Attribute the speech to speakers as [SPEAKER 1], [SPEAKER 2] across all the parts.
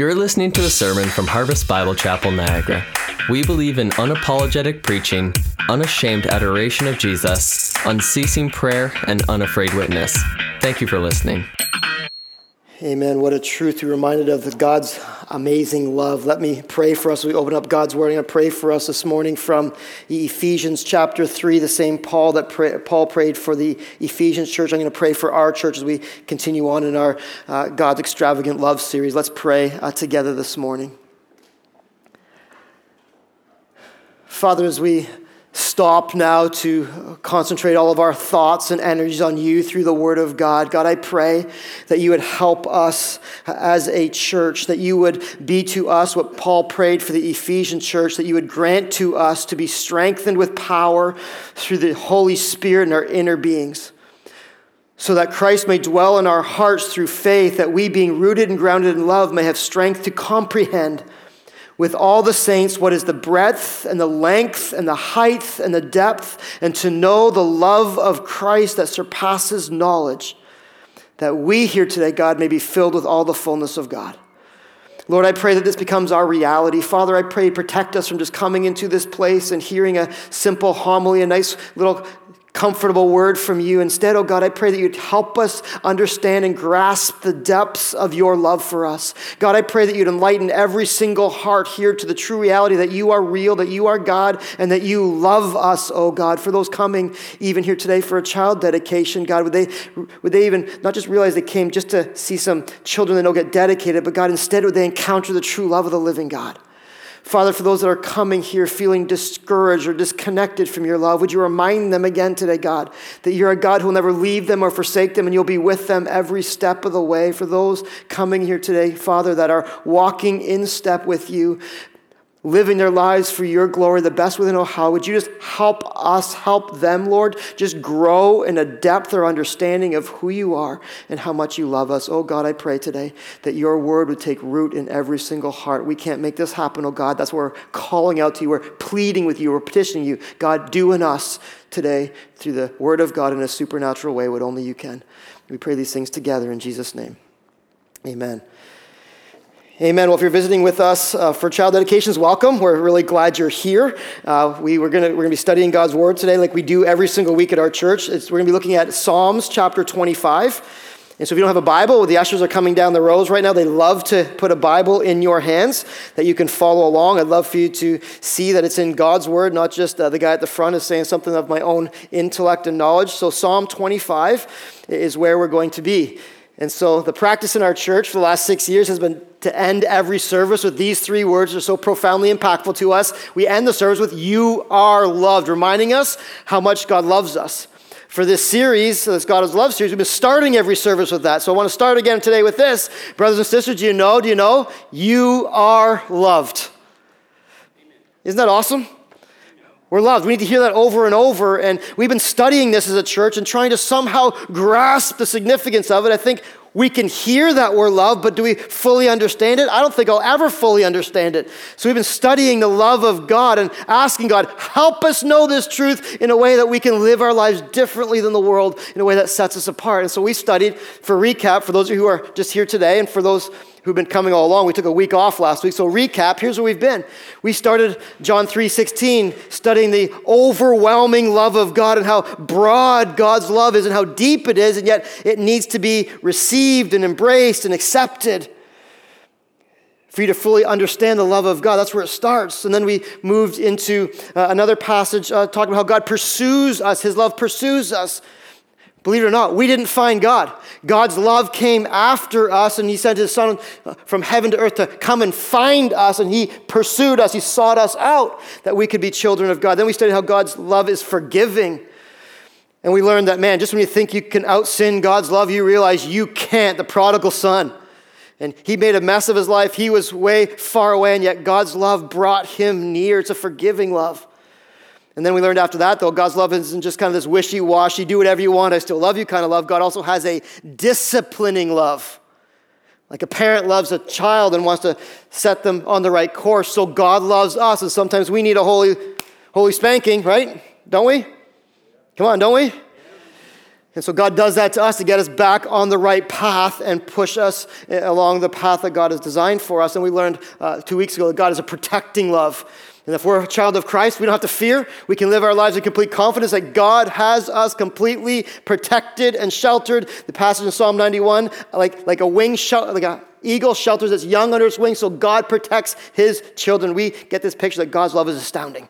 [SPEAKER 1] You're listening to a sermon from Harvest Bible Chapel, Niagara. We believe in unapologetic preaching, unashamed adoration of Jesus, unceasing prayer, and unafraid witness. Thank you for listening.
[SPEAKER 2] Amen. What a truth be reminded of God's amazing love. Let me pray for us. We open up God's word. I'm going to pray for us this morning from Ephesians chapter 3, the same Paul that pray, Paul prayed for the Ephesians church. I'm going to pray for our church as we continue on in our uh, God's extravagant love series. Let's pray uh, together this morning. Father, as we stop now to concentrate all of our thoughts and energies on you through the Word of God. God, I pray that you would help us as a church, that you would be to us what Paul prayed for the Ephesian church, that you would grant to us to be strengthened with power through the Holy Spirit in our inner beings. So that Christ may dwell in our hearts through faith, that we, being rooted and grounded in love, may have strength to comprehend with all the saints what is the breadth and the length and the height and the depth, and to know the love of Christ that surpasses knowledge, that we here today, God, may be filled with all the fullness of God. Lord, I pray that this becomes our reality. Father, I pray protect us from just coming into this place and hearing a simple homily, a nice little comfortable word from you. Instead, oh God, I pray that you'd help us understand and grasp the depths of your love for us. God, I pray that you'd enlighten every single heart here to the true reality that you are real, that you are God, and that you love us, oh God. For those coming even here today for a child dedication, God, would they, would they even not just realize they came just to see some children that don't get dedicated, but God, instead would they encounter the true love of the living God? Father, for those that are coming here feeling discouraged or disconnected from your love, would you remind them again today, God, that you're a God who will never leave them or forsake them and you'll be with them every step of the way. For those coming here today, Father, that are walking in step with you, living their lives for your glory the best way they know how. Would you just help us, help them, Lord, just grow in a depth or understanding of who you are and how much you love us. Oh God, I pray today that your word would take root in every single heart. We can't make this happen, oh God. That's why we're calling out to you. We're pleading with you. We're petitioning you. God, do in us today through the word of God in a supernatural way what only you can. We pray these things together in Jesus' name. Amen. Amen. Well, if you're visiting with us uh, for child dedications, welcome. We're really glad you're here. Uh, we, we're going we're gonna be studying God's Word today like we do every single week at our church. It's, we're going to be looking at Psalms chapter 25. And so if you don't have a Bible, the ushers are coming down the rows right now. They love to put a Bible in your hands that you can follow along. I'd love for you to see that it's in God's Word, not just uh, the guy at the front is saying something of my own intellect and knowledge. So Psalm 25 is where we're going to be. And so the practice in our church for the last six years has been to end every service with these three words that are so profoundly impactful to us. We end the service with, You are loved, reminding us how much God loves us. For this series, this God is Love series, we've been starting every service with that. So I want to start again today with this. Brothers and sisters, do you know? Do you know? You are loved. Isn't that awesome? We're loved. We need to hear that over and over. And we've been studying this as a church and trying to somehow grasp the significance of it. I think we can hear that we're loved, but do we fully understand it? I don't think I'll ever fully understand it. So we've been studying the love of God and asking God, help us know this truth in a way that we can live our lives differently than the world, in a way that sets us apart. And so we studied, for recap, for those of you who are just here today, and for those who've been coming all along. We took a week off last week. So recap, here's where we've been. We started John 3:16 studying the overwhelming love of God and how broad God's love is and how deep it is and yet it needs to be received and embraced and accepted. For you to fully understand the love of God, that's where it starts. And then we moved into uh, another passage uh, talking about how God pursues us, His love pursues us. Believe it or not, we didn't find God. God's love came after us, and He sent His Son from heaven to earth to come and find us, and He pursued us. He sought us out that we could be children of God. Then we studied how God's love is forgiving. And we learned that, man, just when you think you can out sin God's love, you realize you can't. The prodigal son. And he made a mess of his life. He was way far away, and yet God's love brought him near. It's a forgiving love. And then we learned after that, though, God's love isn't just kind of this wishy washy, do whatever you want, I still love you kind of love. God also has a disciplining love. Like a parent loves a child and wants to set them on the right course. So God loves us, and sometimes we need a holy, holy spanking, right? Don't we? Come on, don't we? And so God does that to us to get us back on the right path and push us eh, along the path that God has designed for us. And we learned uh, two weeks ago that God is a protecting love. And if we're a child of Christ, we don't have to fear. We can live our lives in complete confidence that God has us completely protected and sheltered. The passage in Psalm 91, like, like a wing shelter, like an eagle shelters its young under its wings, so God protects his children. We get this picture that God's love is astounding.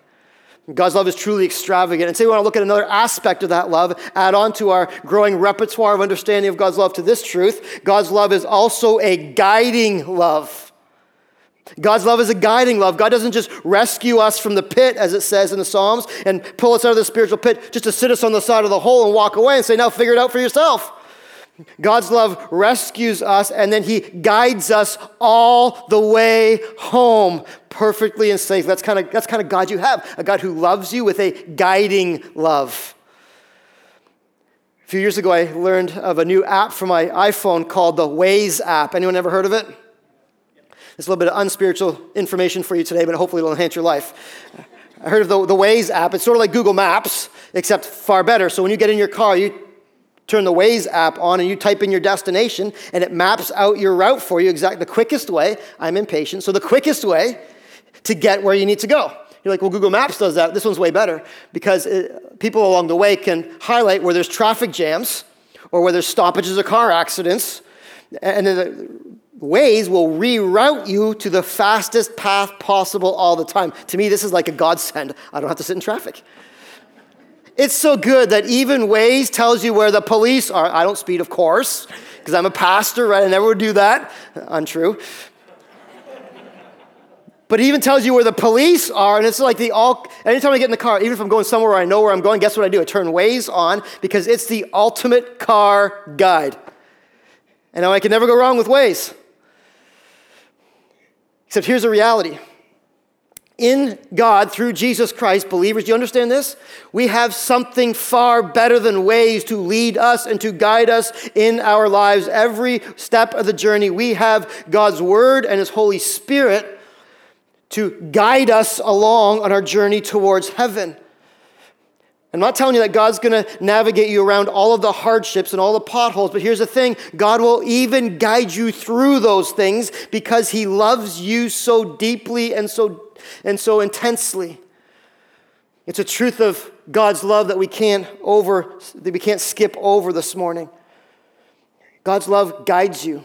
[SPEAKER 2] God's love is truly extravagant. And say we want to look at another aspect of that love, add on to our growing repertoire of understanding of God's love to this truth. God's love is also a guiding love. God's love is a guiding love. God doesn't just rescue us from the pit, as it says in the Psalms, and pull us out of the spiritual pit just to sit us on the side of the hole and walk away and say, now figure it out for yourself. God's love rescues us and then he guides us all the way home perfectly and safe. That's kind of that's kind of God you have, a God who loves you with a guiding love. A few years ago I learned of a new app for my iPhone called the Waze app. Anyone ever heard of it? It's a little bit of unspiritual information for you today, but hopefully it'll enhance your life. I heard of the, the Waze app. It's sort of like Google Maps, except far better. So when you get in your car, you turn the Waze app on and you type in your destination and it maps out your route for you exactly the quickest way. I'm impatient. So the quickest way to get where you need to go. You're like, well, Google Maps does that. This one's way better because it, people along the way can highlight where there's traffic jams or where there's stoppages or car accidents. And then the Waze will reroute you to the fastest path possible all the time. To me, this is like a godsend. I don't have to sit in traffic. It's so good that even Waze tells you where the police are. I don't speed, of course, because I'm a pastor, right? I never would do that. Untrue. But it even tells you where the police are, and it's like the all. Anytime I get in the car, even if I'm going somewhere where I know where I'm going, guess what I do? I turn Waze on because it's the ultimate car guide. And I can never go wrong with Waze. Except here's the reality in God through Jesus Christ, believers, do you understand this? We have something far better than Waze to lead us and to guide us in our lives. Every step of the journey, we have God's Word and His Holy Spirit to guide us along on our journey towards heaven. I'm not telling you that God's going to navigate you around all of the hardships and all the potholes, but here's the thing God will even guide you through those things because He loves you so deeply and so and so intensely. It's a truth of God's love that we can't over that we can't skip over this morning. God's love guides you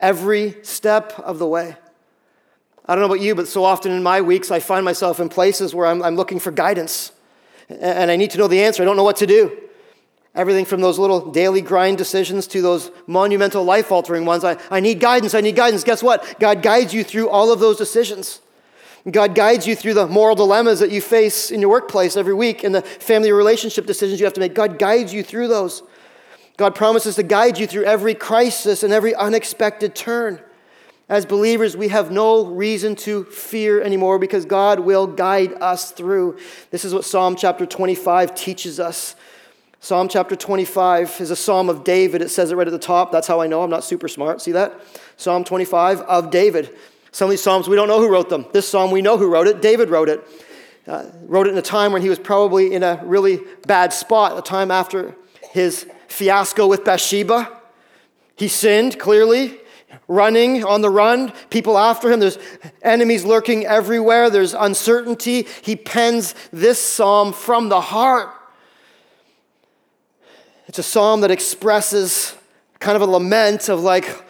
[SPEAKER 2] every step of the way. I don't know about you, but so often in my weeks, I find myself in places where I'm, I'm looking for guidance and I need to know the answer. I don't know what to do. Everything from those little daily grind decisions to those monumental life altering ones. I, I need guidance. I need guidance. Guess what? God guides you through all of those decisions. God guides you through the moral dilemmas that you face in your workplace every week and the family relationship decisions you have to make. God guides you through those. God promises to guide you through every crisis and every unexpected turn. As believers, we have no reason to fear anymore because God will guide us through. This is what Psalm chapter 25 teaches us. Psalm chapter 25 is a psalm of David. It says it right at the top. That's how I know I'm not super smart. See that? Psalm 25 of David. Some of these Psalms, we don't know who wrote them. This Psalm, we know who wrote it. David wrote it. Uh, wrote it in a time when he was probably in a really bad spot, a time after his fiasco with Bathsheba. He sinned, clearly, running on the run, people after him. There's enemies lurking everywhere, there's uncertainty. He pens this psalm from the heart. It's a psalm that expresses kind of a lament of like,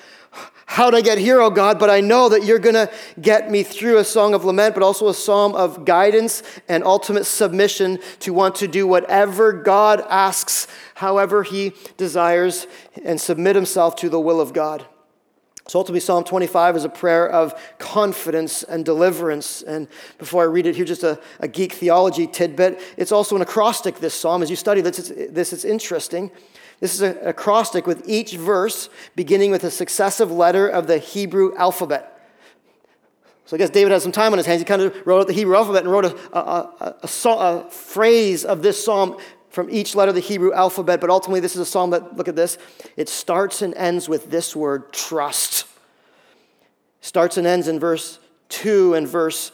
[SPEAKER 2] How'd I get here, oh God? But I know that you're going to get me through a song of lament, but also a psalm of guidance and ultimate submission to want to do whatever God asks, however he desires, and submit himself to the will of God. So ultimately, Psalm 25 is a prayer of confidence and deliverance. And before I read it, here, just a, a geek theology tidbit. It's also an acrostic, this psalm. As you study this, it's, this, it's interesting. This is an acrostic with each verse beginning with a successive letter of the Hebrew alphabet. So I guess David had some time on his hands. He kind of wrote out the Hebrew alphabet and wrote a, a, a, a, phrase of this psalm from each letter of the Hebrew alphabet. But ultimately, this is a psalm that, look at this, it starts and ends with this word, trust. Starts and ends in verse 2 and verse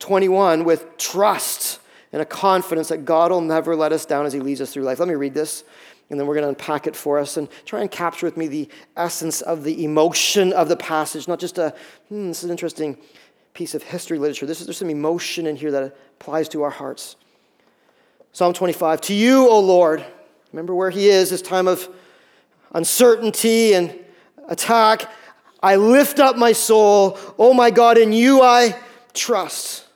[SPEAKER 2] 21 with trust and a confidence that God will never let us down as He leads us through life. Let me read this. And then we're going to unpack it for us and try and capture with me the essence of the emotion of the passage, not just a, hmm, this is an interesting piece of history literature. This is, there's some emotion in here that applies to our hearts. Psalm 25 To you, O Lord, remember where he is, this time of uncertainty and attack. I lift up my soul. Oh my God, in you I trust.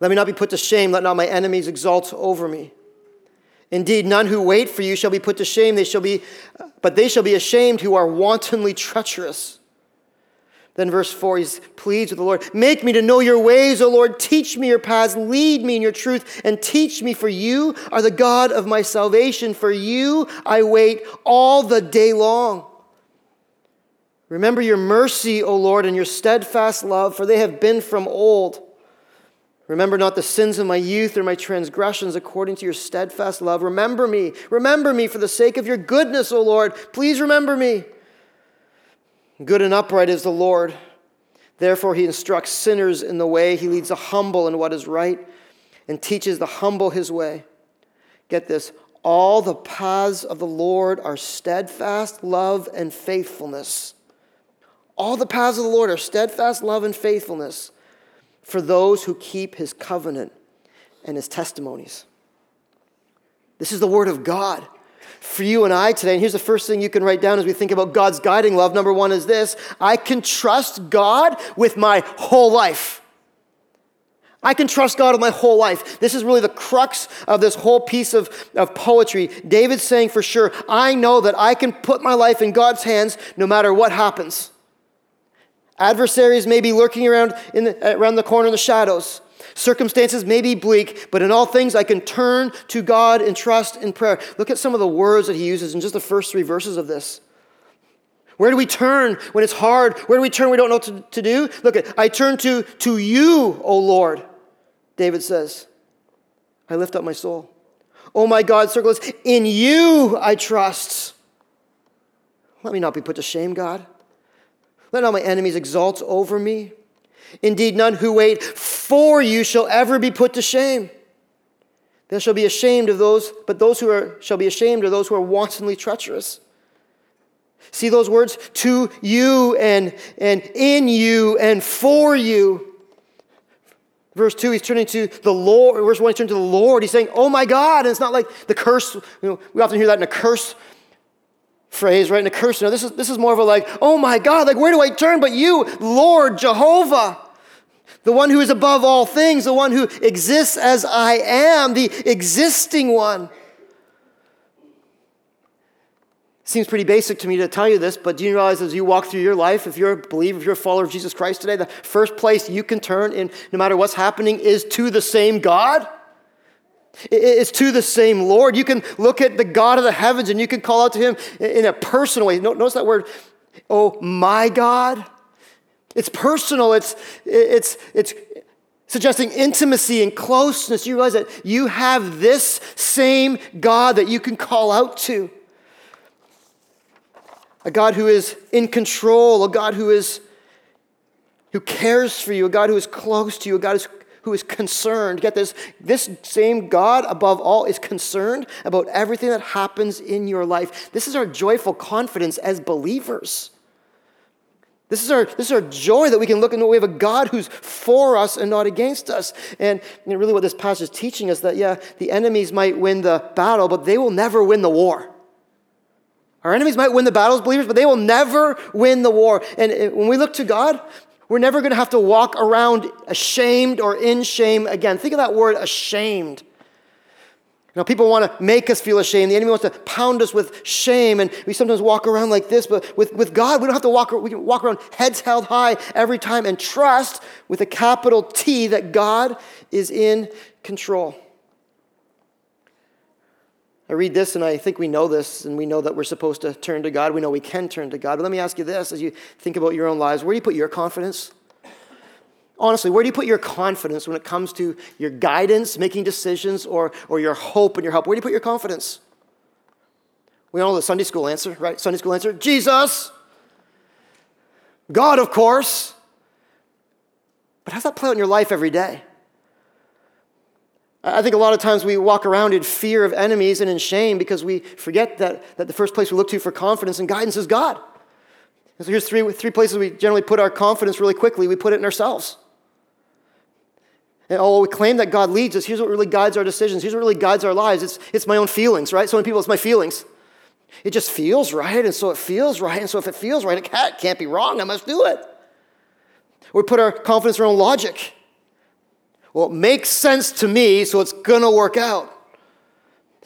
[SPEAKER 2] Let me not be put to shame. Let not my enemies exult over me. Indeed, none who wait for you shall be put to shame. They shall be, but they shall be ashamed who are wantonly treacherous. Then, verse 4, he pleads with the Lord Make me to know your ways, O Lord. Teach me your paths. Lead me in your truth and teach me, for you are the God of my salvation. For you I wait all the day long. Remember your mercy, O Lord, and your steadfast love, for they have been from old. Remember not the sins of my youth or my transgressions according to your steadfast love. Remember me. Remember me for the sake of your goodness, O Lord. Please remember me. Good and upright is the Lord. Therefore, he instructs sinners in the way. He leads the humble in what is right and teaches the humble his way. Get this all the paths of the Lord are steadfast love and faithfulness. All the paths of the Lord are steadfast love and faithfulness for those who keep his covenant and his testimonies. This is the word of God for you and I today. And here's the first thing you can write down as we think about God's guiding love. Number one is this I can trust God with my whole life. I can trust God with my whole life. This is really the crux of this whole piece of, of poetry. David's saying for sure, I know that I can put my life in God's hands no matter what happens. Adversaries may be lurking around, in the, uh, around the corner in the shadows. Circumstances may be bleak, but in all things I can turn to God and trust in prayer. Look at some of the words that he uses in just the first three verses of this. Where do we turn when it's hard? Where do we turn we don't know what to, to do? Look at, I turn to, to you, O Lord, David says. I lift up my soul. Oh my God, circle this. In you I trust. Let me not be put to shame, God. Let all my enemies exalt over me. Indeed, none who wait for you shall ever be put to shame. They shall be ashamed of those, but those who are shall be ashamed are those who are wantonly treacherous. See those words? To you and, and in you and for you. Verse 2, he's turning to the Lord. Verse 1, he's turning to the Lord. He's saying, Oh my God. And it's not like the curse. You know, we often hear that in a curse phrase, right? In a curse. Now, this is, this is more of a like, oh my God, like where do I turn but you, Lord Jehovah? The one who is above all things, the one who exists as I am, the existing one. Seems pretty basic to me to tell you this, but do you realize as you walk through your life, if you're a believer, if you're a follower of Jesus Christ today, the first place you can turn in, no matter what's happening, is to the same God? It's to the same Lord. You can look at the God of the heavens and you can call out to him in a personal way. Notice that word, oh my God. It's personal, it's, it's, it's suggesting intimacy and closeness. You realize that you have this same God that you can call out to. A God who is in control, a God who is who cares for you, a God who is close to you, a God who's who is concerned. Get this this same God, above all, is concerned about everything that happens in your life. This is our joyful confidence as believers. This is, our, this is our joy that we can look and know we have a God who's for us and not against us. And you know, really, what this passage is teaching us that, yeah, the enemies might win the battle, but they will never win the war. Our enemies might win the battles, believers, but they will never win the war. And when we look to God, we're never going to have to walk around ashamed or in shame again. Think of that word ashamed. You know, people want to make us feel ashamed. The enemy wants to pound us with shame, and we sometimes walk around like this. But with, with God, we don't have to walk. We can walk around heads held high every time and trust with a capital T that God is in control. I read this and I think we know this, and we know that we're supposed to turn to God. We know we can turn to God. But let me ask you this as you think about your own lives where do you put your confidence? Honestly, where do you put your confidence when it comes to your guidance, making decisions, or, or your hope and your help? Where do you put your confidence? We all know the Sunday school answer, right? Sunday school answer Jesus. God, of course. But how's that play out in your life every day? I think a lot of times we walk around in fear of enemies and in shame because we forget that, that the first place we look to for confidence and guidance is God. And so here's three, three places we generally put our confidence really quickly. We put it in ourselves. And oh, we claim that God leads us. Here's what really guides our decisions. Here's what really guides our lives. It's, it's my own feelings, right? So many people, it's my feelings. It just feels right, and so it feels right, and so if it feels right, it can't, can't be wrong. I must do it. We put our confidence in our own logic. Well, it makes sense to me, so it's going to work out.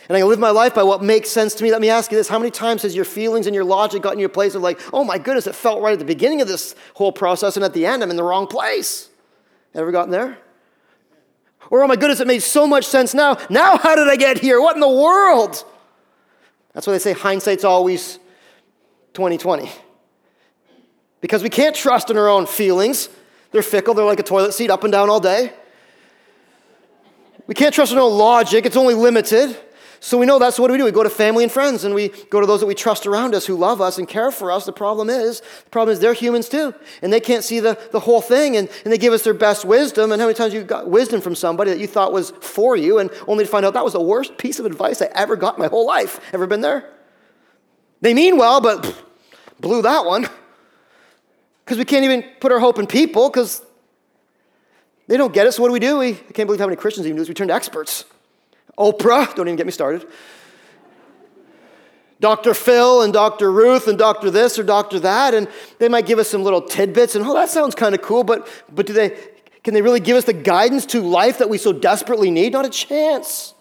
[SPEAKER 2] And I can live my life by what makes sense to me. Let me ask you this How many times has your feelings and your logic gotten you a place of like, oh my goodness, it felt right at the beginning of this whole process, and at the end, I'm in the wrong place? Ever gotten there? Or, oh my goodness, it made so much sense now. Now, how did I get here? What in the world? That's why they say hindsight's always 2020. Because we can't trust in our own feelings. They're fickle, they're like a toilet seat up and down all day. We can't trust our own logic, it's only limited. So we know that's what do we do? We go to family and friends and we go to those that we trust around us who love us and care for us. The problem is, the problem is they're humans too. And they can't see the, the whole thing and, and they give us their best wisdom. And how many times you got wisdom from somebody that you thought was for you and only to find out that was the worst piece of advice I ever got my whole life. Ever been there? They mean well, but pff, blew that one. Because we can't even put our hope in people because they don't get us. What do we do? We, I can't believe how many Christians even do this. We turn to experts. Oprah, don't even get me started. Dr. Phil and Dr. Ruth and Dr. this or Dr. that, and they might give us some little tidbits, and oh, that sounds kind of cool, but, but do they, can they really give us the guidance to life that we so desperately need? Not a chance.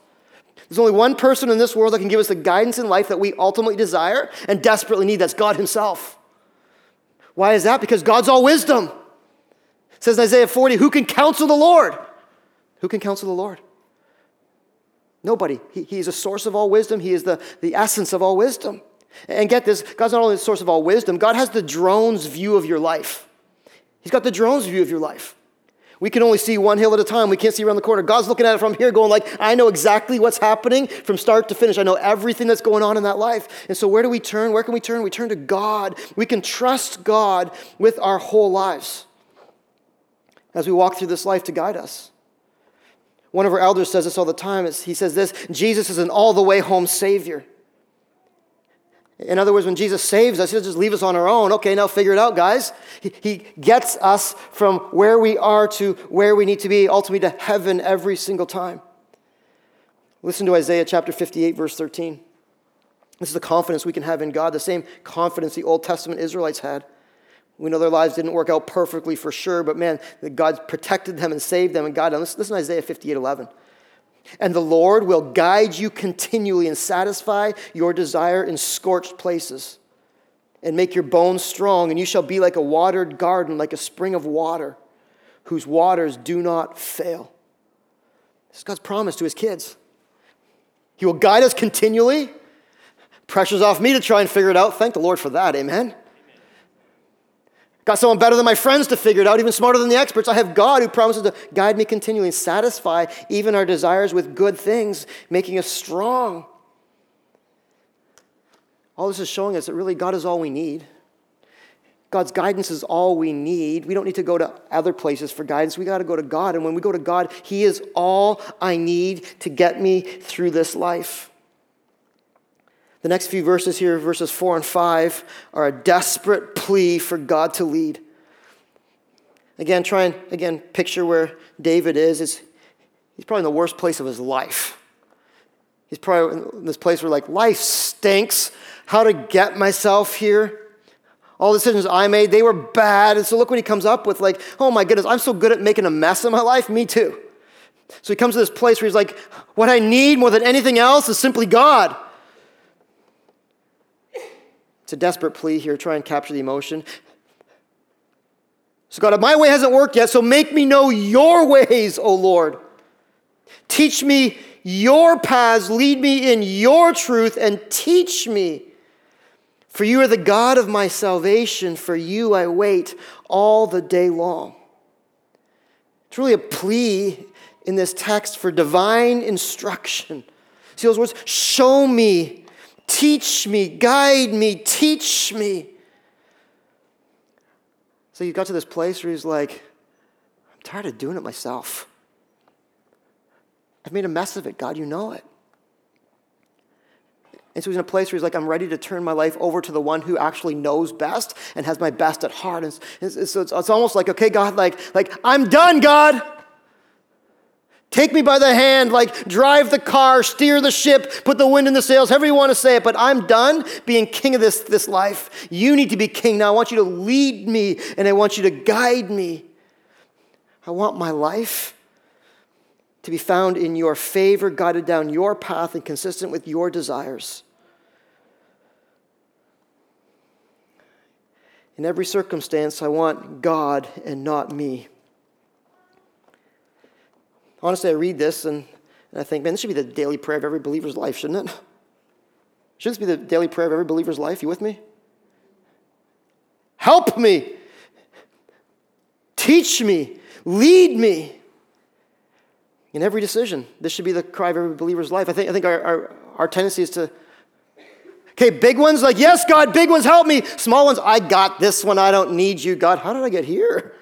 [SPEAKER 2] There's only one person in this world that can give us the guidance in life that we ultimately desire and desperately need. That's God Himself. Why is that? Because God's all wisdom. It says in Isaiah 40, who can counsel the Lord? Who can counsel the Lord? Nobody. He, he is a source of all wisdom. He is the, the essence of all wisdom. And get this God's not only the source of all wisdom, God has the drone's view of your life. He's got the drone's view of your life. We can only see one hill at a time. We can't see around the corner. God's looking at it from here, going like, I know exactly what's happening from start to finish. I know everything that's going on in that life. And so where do we turn? Where can we turn? We turn to God. We can trust God with our whole lives as we walk through this life to guide us. One of our elders says this all the time. He says this Jesus is an all the way home Savior. In other words, when Jesus saves us, he doesn't just leave us on our own. Okay, now figure it out, guys. He, he gets us from where we are to where we need to be, ultimately to heaven every single time. Listen to Isaiah chapter 58, verse 13. This is the confidence we can have in God, the same confidence the Old Testament Israelites had. We know their lives didn't work out perfectly for sure, but man, God protected them and saved them and God. Listen, listen to Isaiah 58 11. And the Lord will guide you continually and satisfy your desire in scorched places and make your bones strong, and you shall be like a watered garden, like a spring of water, whose waters do not fail. This is God's promise to his kids. He will guide us continually. Pressure's off me to try and figure it out. Thank the Lord for that. Amen. Got someone better than my friends to figure it out, even smarter than the experts. I have God who promises to guide me continually and satisfy even our desires with good things, making us strong. All this is showing us that really God is all we need. God's guidance is all we need. We don't need to go to other places for guidance. We got to go to God. And when we go to God, He is all I need to get me through this life. The next few verses here, verses 4 and 5, are a desperate plea for God to lead. Again, try and again picture where David is. It's, he's probably in the worst place of his life. He's probably in this place where like life stinks. How to get myself here? All the decisions I made, they were bad. And so look what he comes up with like, oh my goodness, I'm so good at making a mess of my life. Me too. So he comes to this place where he's like, what I need more than anything else is simply God. It's a desperate plea here, try and capture the emotion. So, God, my way hasn't worked yet, so make me know your ways, O Lord. Teach me your paths, lead me in your truth, and teach me. For you are the God of my salvation, for you I wait all the day long. It's really a plea in this text for divine instruction. See those words? Show me Teach me, guide me, teach me. So he got to this place where he's like, I'm tired of doing it myself. I've made a mess of it. God, you know it. And so he's in a place where he's like, I'm ready to turn my life over to the one who actually knows best and has my best at heart. And so it's almost like, okay, God, like, like, I'm done, God. Take me by the hand, like drive the car, steer the ship, put the wind in the sails, however you want to say it, but I'm done being king of this, this life. You need to be king now. I want you to lead me and I want you to guide me. I want my life to be found in your favor, guided down your path, and consistent with your desires. In every circumstance, I want God and not me. Honestly, I read this and, and I think, man, this should be the daily prayer of every believer's life, shouldn't it? Shouldn't this be the daily prayer of every believer's life? You with me? Help me. Teach me. Lead me in every decision. This should be the cry of every believer's life. I think, I think our, our, our tendency is to, okay, big ones, like, yes, God, big ones, help me. Small ones, I got this one, I don't need you. God, how did I get here?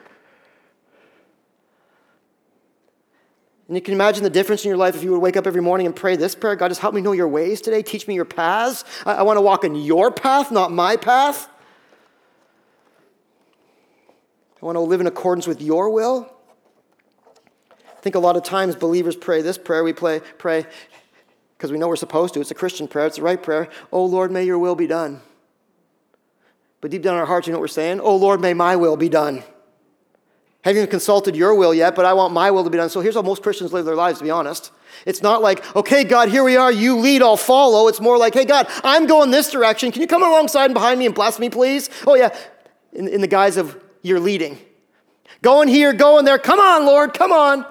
[SPEAKER 2] And you can imagine the difference in your life if you would wake up every morning and pray this prayer God, just help me know your ways today. Teach me your paths. I, I want to walk in your path, not my path. I want to live in accordance with your will. I think a lot of times believers pray this prayer. We play, pray because we know we're supposed to. It's a Christian prayer, it's the right prayer. Oh Lord, may your will be done. But deep down in our hearts, you know what we're saying? Oh Lord, may my will be done. Haven't even consulted your will yet, but I want my will to be done. So here's how most Christians live their lives, to be honest. It's not like, okay, God, here we are, you lead, I'll follow. It's more like, hey, God, I'm going this direction. Can you come alongside and behind me and bless me, please? Oh, yeah, in, in the guise of you're leading. Going here, going there. Come on, Lord, come on.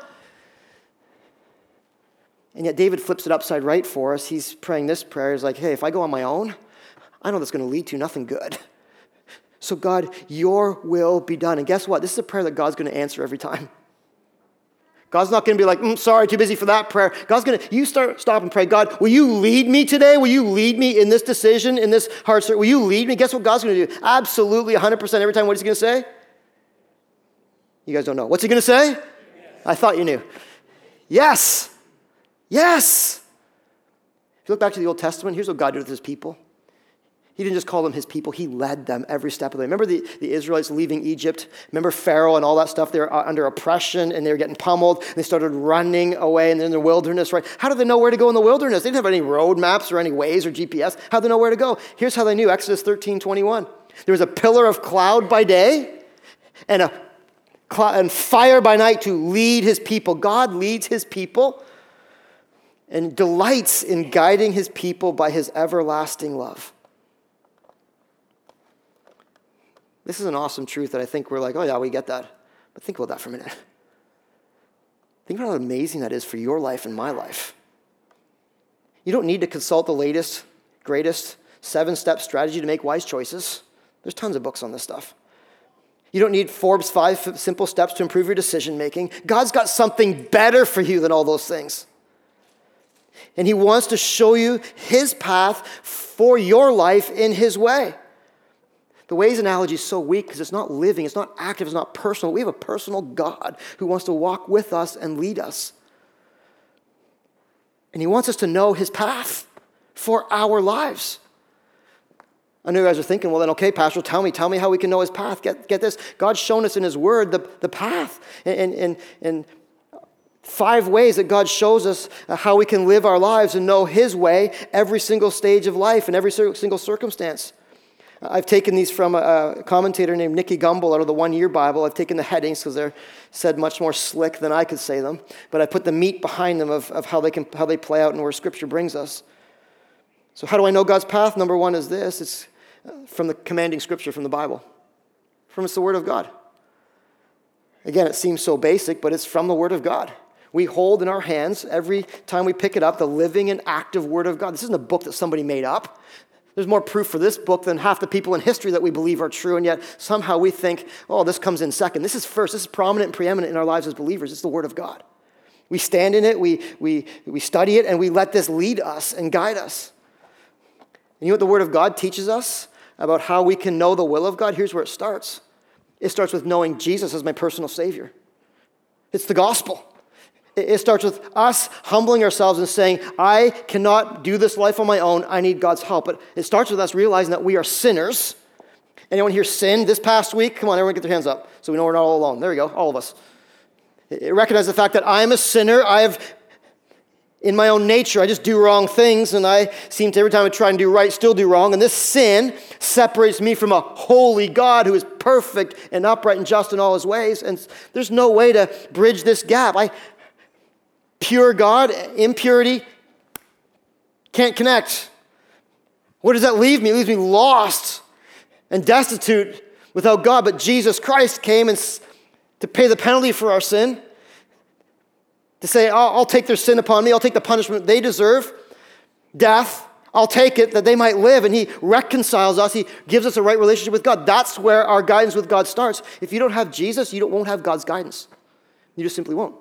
[SPEAKER 2] And yet David flips it upside right for us. He's praying this prayer. He's like, hey, if I go on my own, I know that's going to lead to nothing good. So, God, your will be done. And guess what? This is a prayer that God's going to answer every time. God's not going to be like, mm, sorry, too busy for that prayer. God's going to, you start, stop and pray, God, will you lead me today? Will you lead me in this decision, in this heart search? Will you lead me? Guess what God's going to do? Absolutely, 100% every time. What is he going to say? You guys don't know. What's he going to say? Yes. I thought you knew. Yes. Yes. If you look back to the Old Testament, here's what God did with his people. He didn't just call them his people, he led them every step of the way. Remember the, the Israelites leaving Egypt? Remember Pharaoh and all that stuff? They were uh, under oppression and they were getting pummeled. And they started running away and they're in the wilderness, right? How did they know where to go in the wilderness? They didn't have any road maps or any Waze or GPS. How did they know where to go? Here's how they knew Exodus 13 21. There was a pillar of cloud by day and a and fire by night to lead his people. God leads his people and delights in guiding his people by his everlasting love. This is an awesome truth that I think we're like, oh, yeah, we get that. But think about that for a minute. Think about how amazing that is for your life and my life. You don't need to consult the latest, greatest seven step strategy to make wise choices. There's tons of books on this stuff. You don't need Forbes' five simple steps to improve your decision making. God's got something better for you than all those things. And He wants to show you His path for your life in His way. The Waze analogy is so weak because it's not living, it's not active, it's not personal. We have a personal God who wants to walk with us and lead us. And He wants us to know His path for our lives. I know you guys are thinking, well, then, okay, Pastor, tell me, tell me how we can know his path. Get, get this. God's shown us in his word the, the path. And, and, and five ways that God shows us uh, how we can live our lives and know his way every single stage of life and every single circumstance. I've taken these from a commentator named Nicky Gumbel out of the One Year Bible. I've taken the headings because they're said much more slick than I could say them, but I put the meat behind them of, of how, they can, how they play out and where Scripture brings us. So, how do I know God's path? Number one is this it's uh, from the commanding Scripture from the Bible, from it's the Word of God. Again, it seems so basic, but it's from the Word of God. We hold in our hands every time we pick it up the living and active Word of God. This isn't a book that somebody made up. There's more proof for this book than half the people in history that we believe are true, and yet somehow we think, oh, this comes in second. This is first. This is prominent and preeminent in our lives as believers. It's the Word of God. We stand in it, we, we, we study it, and we let this lead us and guide us. And you know what the Word of God teaches us about how we can know the will of God? Here's where it starts it starts with knowing Jesus as my personal Savior. It's the gospel. It starts with us humbling ourselves and saying, I cannot do this life on my own. I need God's help. But it starts with us realizing that we are sinners. Anyone here sinned this past week? Come on, everyone get their hands up so we know we're not all alone. There we go, all of us. It recognizes the fact that I am a sinner. I have, in my own nature, I just do wrong things, and I seem to every time I try and do right, still do wrong. And this sin separates me from a holy God who is perfect and upright and just in all his ways. And there's no way to bridge this gap. I, pure God, impurity, can't connect. Where does that leave me? It leaves me lost and destitute without God. But Jesus Christ came and to pay the penalty for our sin, to say, I'll, I'll take their sin upon me, I'll take the punishment they deserve, death. I'll take it that they might live. And He reconciles us. He gives us a right relationship with God. That's where our guidance with God starts. If you don't have Jesus, you don't, won't have God's guidance. You just simply won't.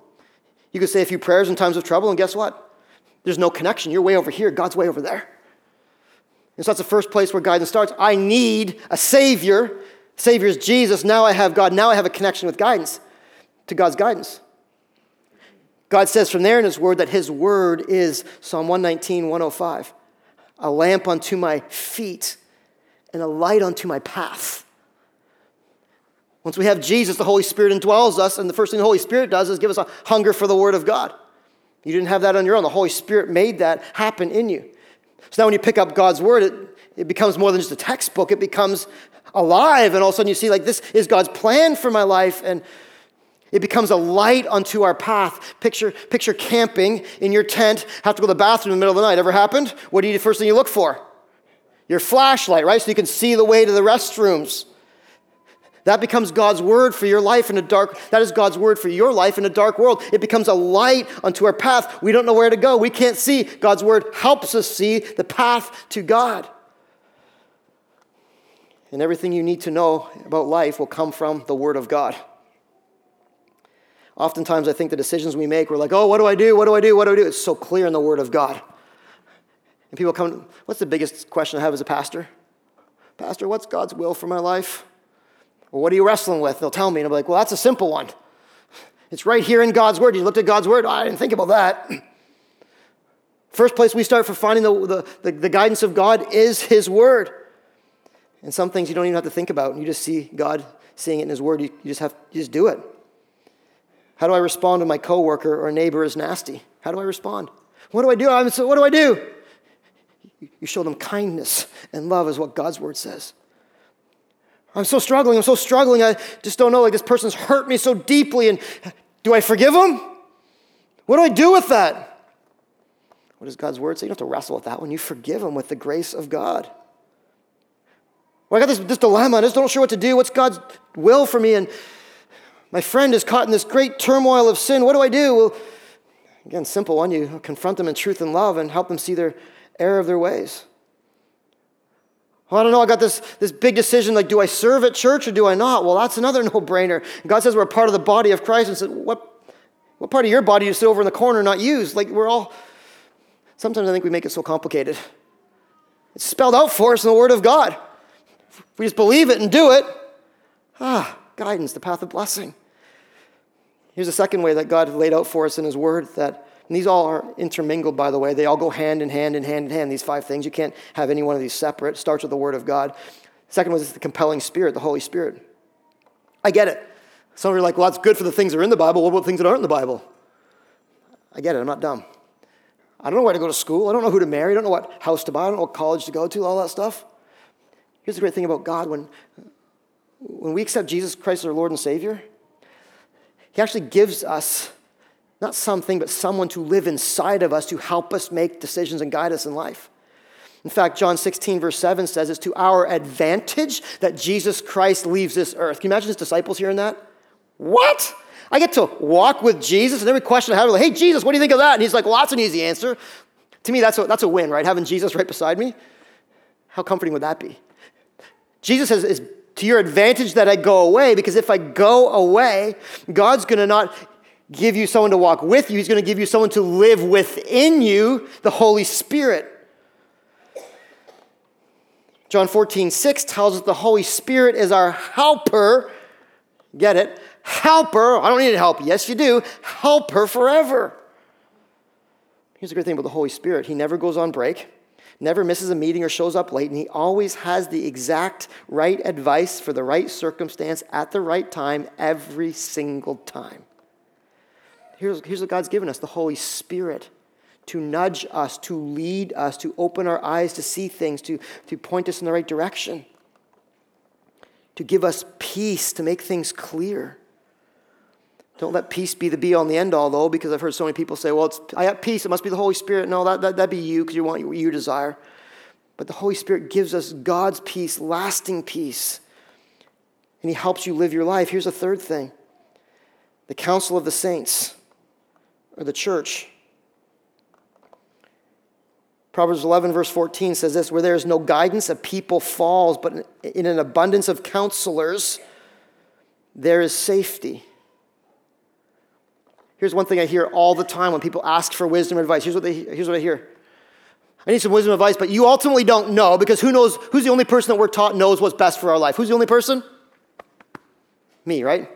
[SPEAKER 2] You could say a few prayers in times of trouble, and guess what? There's no connection. You're way over here, God's way over there. And so that's the first place where guidance starts. I need a Savior. Savior is Jesus. Now I have God. Now I have a connection with guidance, to God's guidance. God says from there in His Word that His Word is Psalm 119, 105, a lamp unto my feet and a light unto my path. Once we have Jesus, the Holy Spirit indwells us, and the first thing the Holy Spirit does is give us a hunger for the Word of God. You didn't have that on your own. The Holy Spirit made that happen in you. So now when you pick up God's Word, it, it becomes more than just a textbook, it becomes alive. And all of a sudden you see, like, this is God's plan for my life. And it becomes a light unto our path. Picture, picture camping in your tent, have to go to the bathroom in the middle of the night. Ever happened? What do you the first thing you look for? Your flashlight, right? So you can see the way to the restrooms. That becomes God's word for your life in a dark, that is God's word for your life in a dark world. It becomes a light unto our path. We don't know where to go. We can't see. God's word helps us see the path to God. And everything you need to know about life will come from the word of God. Oftentimes, I think the decisions we make, we're like, oh, what do I do? What do I do? What do I do? It's so clear in the word of God. And people come, what's the biggest question I have as a pastor? Pastor, what's God's will for my life? Well, what are you wrestling with? They'll tell me, and I'll be like, well, that's a simple one. It's right here in God's Word. You looked at God's Word. Oh, I didn't think about that. First place we start for finding the, the, the, guidance of God is His Word. And some things you don't even have to think about. You just see God seeing it in His Word. You, you just have you just do it. How do I respond when my coworker or neighbor is nasty? How do I respond? What do I do? I'm so, what do I do? You show them kindness and love, is what God's Word says. I'm so struggling. I'm so struggling. I just don't know. Like, this person's hurt me so deeply. And do I forgive them? What do I do with that? What does God's word say? You don't have to wrestle with that one. You forgive them with the grace of God. Well, I got this, this dilemma. I just don't sure what to do. What's God's will for me? And my friend is caught in this great turmoil of sin. What do I do? Well, again, simple one. You confront them in truth and love and help them see their error of their ways. Well, I don't know, I got this, this big decision like, do I serve at church or do I not? Well, that's another no brainer. God says we're part of the body of Christ and said, what, what part of your body do you sit over in the corner not use? Like, we're all, sometimes I think we make it so complicated. It's spelled out for us in the Word of God. If we just believe it and do it, ah, guidance, the path of blessing. Here's a second way that God laid out for us in His Word that and these all are intermingled, by the way. They all go hand in hand and hand in hand, these five things. You can't have any one of these separate. It starts with the Word of God. Second was the compelling Spirit, the Holy Spirit. I get it. Some of you are like, well, that's good for the things that are in the Bible. What about things that aren't in the Bible? I get it. I'm not dumb. I don't know where to go to school. I don't know who to marry. I don't know what house to buy. I don't know what college to go to, all that stuff. Here's the great thing about God when, when we accept Jesus Christ as our Lord and Savior, He actually gives us not something, but someone to live inside of us to help us make decisions and guide us in life. In fact, John 16, verse 7 says it's to our advantage that Jesus Christ leaves this earth. Can you imagine his disciples hearing that? What? I get to walk with Jesus, and every question I have like, hey, Jesus, what do you think of that? And he's like, well, that's an easy answer. To me, that's a, that's a win, right? Having Jesus right beside me. How comforting would that be? Jesus says, is to your advantage that I go away, because if I go away, God's going to not give you someone to walk with you, He's going to give you someone to live within you, the Holy Spirit. John 14, 6 tells us the Holy Spirit is our helper. Get it? helper. I don't need help. Yes, you do. Helper forever. Here's the great thing about the Holy Spirit He never goes on break, never misses a meeting or shows up late, and He always has the exact right advice for the right circumstance at the right time every single time. Here's, here's what God's given us the Holy Spirit to nudge us, to lead us, to open our eyes to see things, to, to point us in the right direction, to give us peace, to make things clear. Don't let peace be the be all and the end all, though, because I've heard so many people say, well, I have peace, it must be the Holy Spirit. No, that, that, that'd be you because you want what you desire. But the Holy Spirit gives us God's peace, lasting peace, and He helps you live your life. Here's a third thing the counsel of the saints, or the church. Proverbs 11, verse 14 says this Where there is no guidance, a people falls, but in an abundance of counselors, there is safety. Here's one thing I hear all the time when people ask for wisdom advice. Here's what, they, here's what I hear I need some wisdom advice, but you ultimately don't know because who knows? Who's the only person that we're taught knows what's best for our life? Who's the only person? Me, right?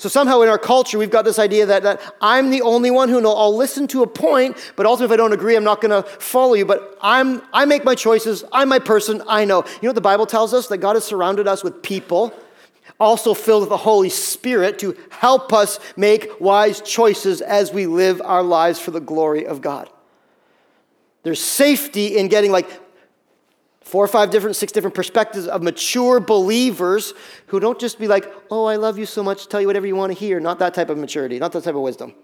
[SPEAKER 2] So somehow in our culture, we've got this idea that, that I'm the only one who know. I'll listen to a point, but also if I don't agree, I'm not going to follow you. But I'm, I make my choices. I'm my person. I know. You know what the Bible tells us? That God has surrounded us with people also filled with the Holy Spirit to help us make wise choices as we live our lives for the glory of God. There's safety in getting like four or five different, six different perspectives of mature believers who don't just be like, oh, I love you so much, tell you whatever you want to hear. Not that type of maturity, not that type of wisdom.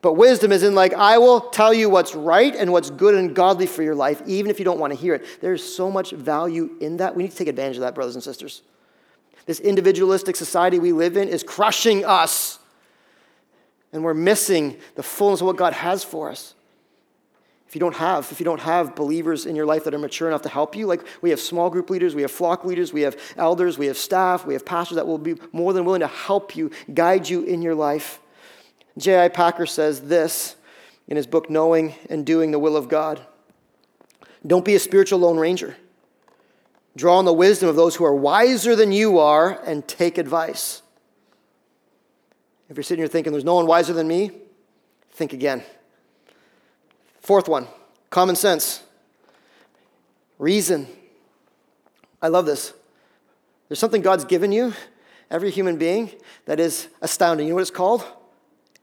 [SPEAKER 2] But wisdom is in like, I will tell you what's right and what's good and godly for your life, even if you don't want to hear it. There's so much value in that. We need to take advantage of that, brothers and sisters. This individualistic society we live in is crushing us. And we're missing the fullness of what God has for us. If you don't have, if you don't have believers in your life that are mature enough to help you, like we have small group leaders, we have flock leaders, we have elders, we have staff, we have pastors that will be more than willing to help you, guide you in your life. J.I. Packer says this in his book, Knowing and Doing the Will of God. Don't be a spiritual lone ranger. Draw on the wisdom of those who are wiser than you are and take advice. If you're sitting here thinking there's no one wiser than me, think again. Fourth one common sense, reason. I love this. There's something God's given you, every human being, that is astounding. You know what it's called?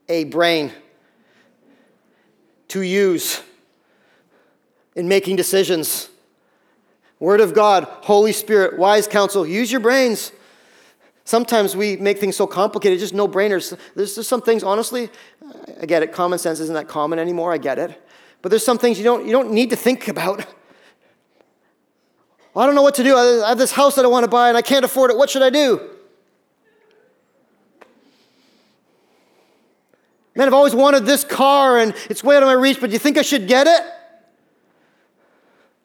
[SPEAKER 2] A brain to use in making decisions. Word of God, Holy Spirit, wise counsel. Use your brains. Sometimes we make things so complicated, just no brainers. There's just some things, honestly, I get it. Common sense isn't that common anymore. I get it. But there's some things you don't, you don't need to think about. Well, I don't know what to do. I have this house that I want to buy and I can't afford it. What should I do? Man, I've always wanted this car and it's way out of my reach, but do you think I should get it?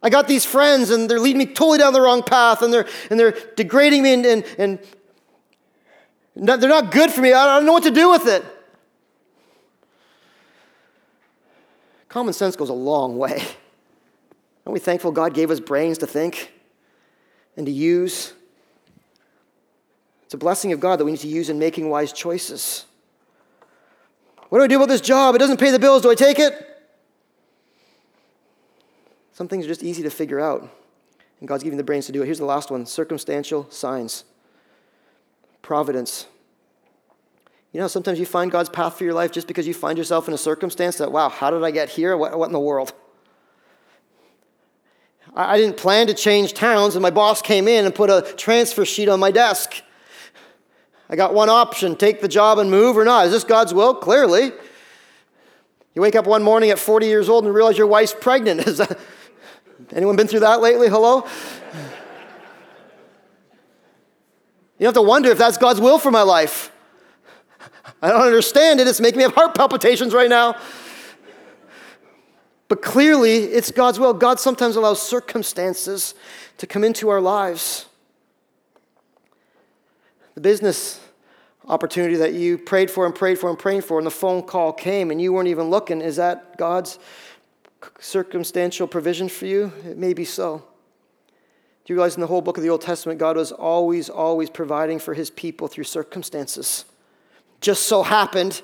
[SPEAKER 2] I got these friends and they're leading me totally down the wrong path and they're, and they're degrading me and, and, and they're not good for me. I don't know what to do with it. Common sense goes a long way. Aren't we thankful God gave us brains to think and to use? It's a blessing of God that we need to use in making wise choices. What do I do about this job? It doesn't pay the bills. Do I take it? Some things are just easy to figure out, and God's giving the brains to do it. Here's the last one circumstantial signs, providence. You know, sometimes you find God's path for your life just because you find yourself in a circumstance that, wow, how did I get here? What, what in the world? I, I didn't plan to change towns, and my boss came in and put a transfer sheet on my desk. I got one option take the job and move or not. Is this God's will? Clearly. You wake up one morning at 40 years old and realize your wife's pregnant. Is that, Anyone been through that lately? Hello? You have to wonder if that's God's will for my life. I don't understand it. It's making me have heart palpitations right now. But clearly, it's God's will. God sometimes allows circumstances to come into our lives. The business opportunity that you prayed for and prayed for and prayed for, and the phone call came and you weren't even looking, is that God's circumstantial provision for you? It may be so. Do you realize in the whole book of the Old Testament, God was always, always providing for his people through circumstances? Just so happened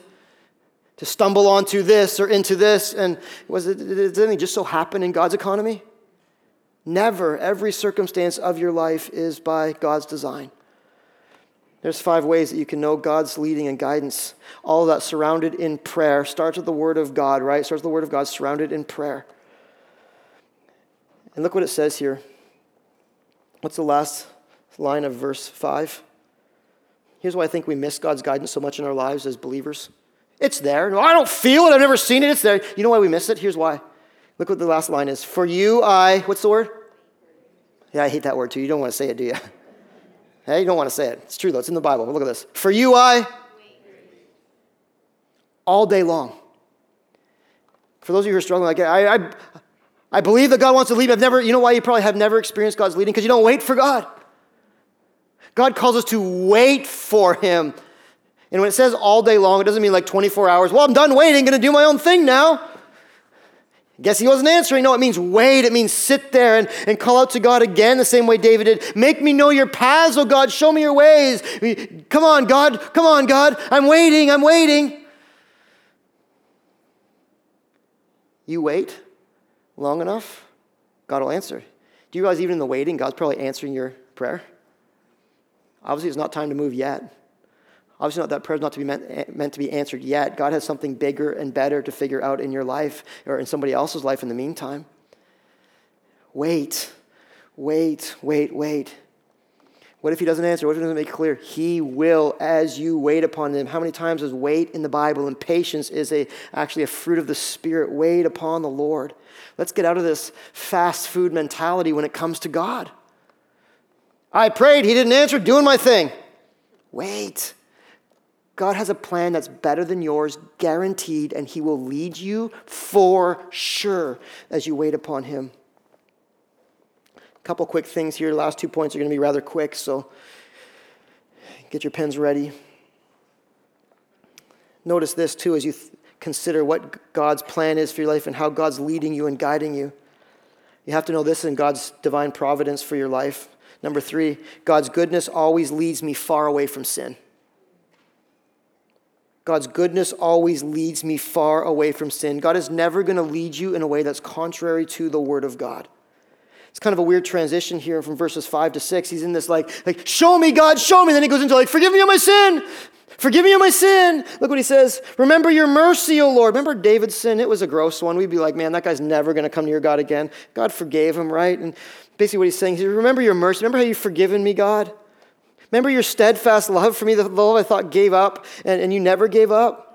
[SPEAKER 2] to stumble onto this or into this, and was it, did anything just so happen in God's economy? Never. Every circumstance of your life is by God's design. There's five ways that you can know God's leading and guidance. All of that surrounded in prayer. Starts with the Word of God, right? Starts with the Word of God surrounded in prayer. And look what it says here. What's the last line of verse 5? Here's why I think we miss God's guidance so much in our lives as believers. It's there. No, I don't feel it. I've never seen it. It's there. You know why we miss it? Here's why. Look what the last line is. For you, I, what's the word? Yeah, I hate that word too. You don't want to say it, do you? Hey, you don't want to say it. It's true though. It's in the Bible. But Look at this. For you, I, all day long. For those of you who are struggling, like I, I, I believe that God wants to lead. I've never, you know why you probably have never experienced God's leading? Because you don't wait for God. God calls us to wait for Him. And when it says all day long, it doesn't mean like 24 hours. Well, I'm done waiting, gonna do my own thing now. Guess he wasn't answering. No, it means wait. It means sit there and, and call out to God again the same way David did. Make me know your paths, oh God. Show me your ways. Come on, God. Come on, God. I'm waiting. I'm waiting. You wait long enough, God will answer. Do you realize even in the waiting, God's probably answering your prayer? Obviously, it's not time to move yet. Obviously, not that prayer's not to be meant, eh, meant to be answered yet. God has something bigger and better to figure out in your life or in somebody else's life in the meantime. Wait, wait, wait, wait. What if he doesn't answer? What if he doesn't make it clear? He will as you wait upon him. How many times does wait in the Bible? And patience is a, actually a fruit of the Spirit. Wait upon the Lord. Let's get out of this fast food mentality when it comes to God. I prayed, he didn't answer, doing my thing. Wait. God has a plan that's better than yours, guaranteed, and He will lead you for sure as you wait upon Him. A couple quick things here. Last two points are going to be rather quick, so get your pens ready. Notice this too as you th- consider what God's plan is for your life and how God's leading you and guiding you. You have to know this in God's divine providence for your life. Number three, God's goodness always leads me far away from sin. God's goodness always leads me far away from sin. God is never going to lead you in a way that's contrary to the Word of God. It's kind of a weird transition here from verses 5 to 6. He's in this like, like, show me, God, show me. Then he goes into like, forgive me of my sin. Forgive me of my sin. Look what he says. Remember your mercy, O Lord. Remember David's sin? It was a gross one. We'd be like, man, that guy's never going to come near God again. God forgave him, right? And basically what he's saying is, remember your mercy. Remember how you've forgiven me, God? Remember your steadfast love for me, the love I thought gave up, and, and you never gave up?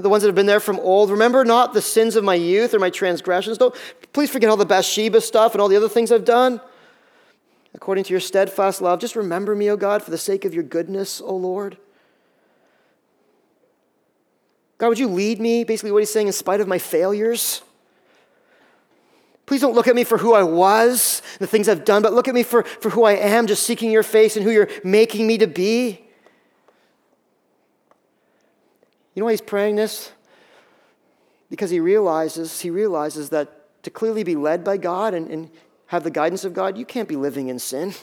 [SPEAKER 2] The ones that have been there from old. Remember not the sins of my youth or my transgressions. Don't please forget all the Bathsheba stuff and all the other things I've done. According to your steadfast love, just remember me, O God, for the sake of your goodness, O Lord. God, would you lead me? Basically, what he's saying, in spite of my failures. Please don't look at me for who I was, the things I've done, but look at me for, for who I am, just seeking your face and who you're making me to be. You know why he's praying this? Because he realizes, he realizes that to clearly be led by God and, and have the guidance of God, you can't be living in sin.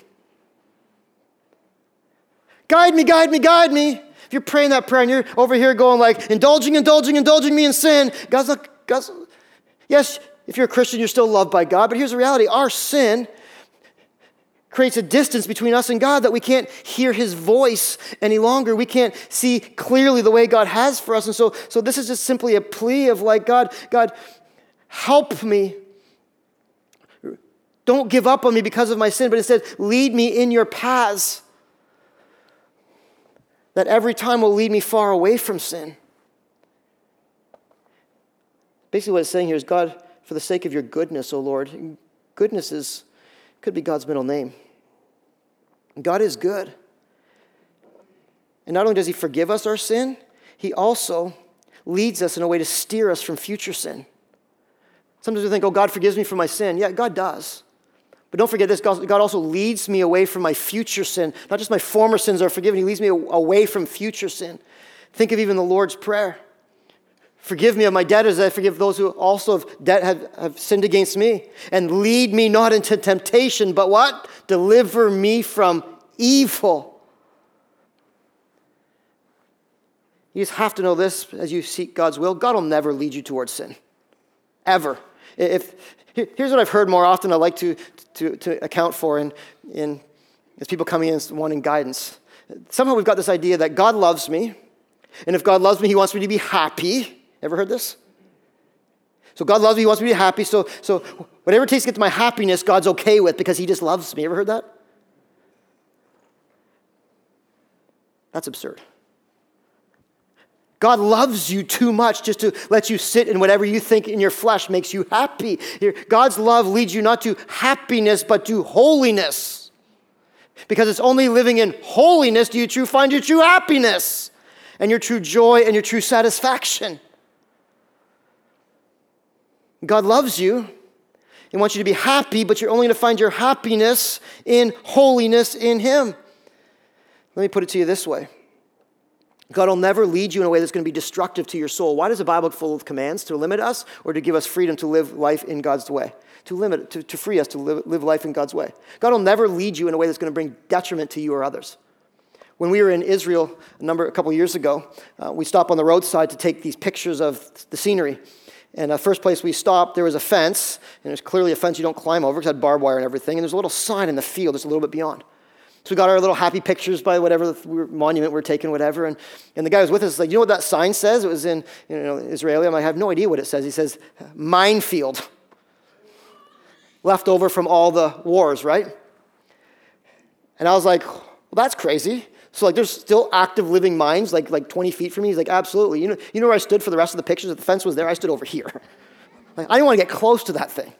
[SPEAKER 2] Guide me, guide me, guide me. If you're praying that prayer and you're over here going like, indulging, indulging, indulging me in sin, God's like, God's, yes, if you're a Christian, you're still loved by God. But here's the reality our sin creates a distance between us and God that we can't hear his voice any longer. We can't see clearly the way God has for us. And so, so this is just simply a plea of like, God, God, help me. Don't give up on me because of my sin, but instead lead me in your paths. That every time will lead me far away from sin. Basically, what it's saying here is God, for the sake of your goodness, O Lord. Goodness is, could be God's middle name. God is good. And not only does He forgive us our sin, He also leads us in a way to steer us from future sin. Sometimes we think, oh, God forgives me for my sin. Yeah, God does. But don't forget this God also leads me away from my future sin. Not just my former sins are forgiven, He leads me away from future sin. Think of even the Lord's Prayer. Forgive me of my debtors, I forgive those who also have, debt, have, have sinned against me. And lead me not into temptation, but what? Deliver me from evil. You just have to know this as you seek God's will. God will never lead you towards sin. Ever. If, here's what I've heard more often I like to, to, to account for in, in, as people coming in wanting guidance. Somehow we've got this idea that God loves me, and if God loves me, He wants me to be happy. Ever heard this? So God loves me, He wants me to be happy. So, so whatever it takes to get to my happiness, God's okay with because He just loves me. Ever heard that? That's absurd. God loves you too much just to let you sit in whatever you think in your flesh makes you happy. God's love leads you not to happiness, but to holiness. Because it's only living in holiness do you true find your true happiness and your true joy and your true satisfaction. God loves you. He wants you to be happy, but you're only going to find your happiness in holiness in Him. Let me put it to you this way God will never lead you in a way that's going to be destructive to your soul. Why does the Bible full of commands? To limit us or to give us freedom to live life in God's way? To limit, to, to free us to live, live life in God's way. God will never lead you in a way that's going to bring detriment to you or others. When we were in Israel a number a couple years ago, uh, we stopped on the roadside to take these pictures of the scenery. And the first place we stopped, there was a fence, and there's clearly a fence you don't climb over because it had barbed wire and everything. And there's a little sign in the field just a little bit beyond. So we got our little happy pictures by whatever monument we are taking, whatever. And, and the guy was with us like, you know what that sign says? It was in you know, Israeli. I'm like, I have no idea what it says. He says, minefield. Left over from all the wars, right? And I was like, well, that's crazy. So like there's still active living mines like, like 20 feet from me. He's like, absolutely. You know, you know where I stood for the rest of the pictures? If the fence was there, I stood over here. Like, I didn't want to get close to that thing.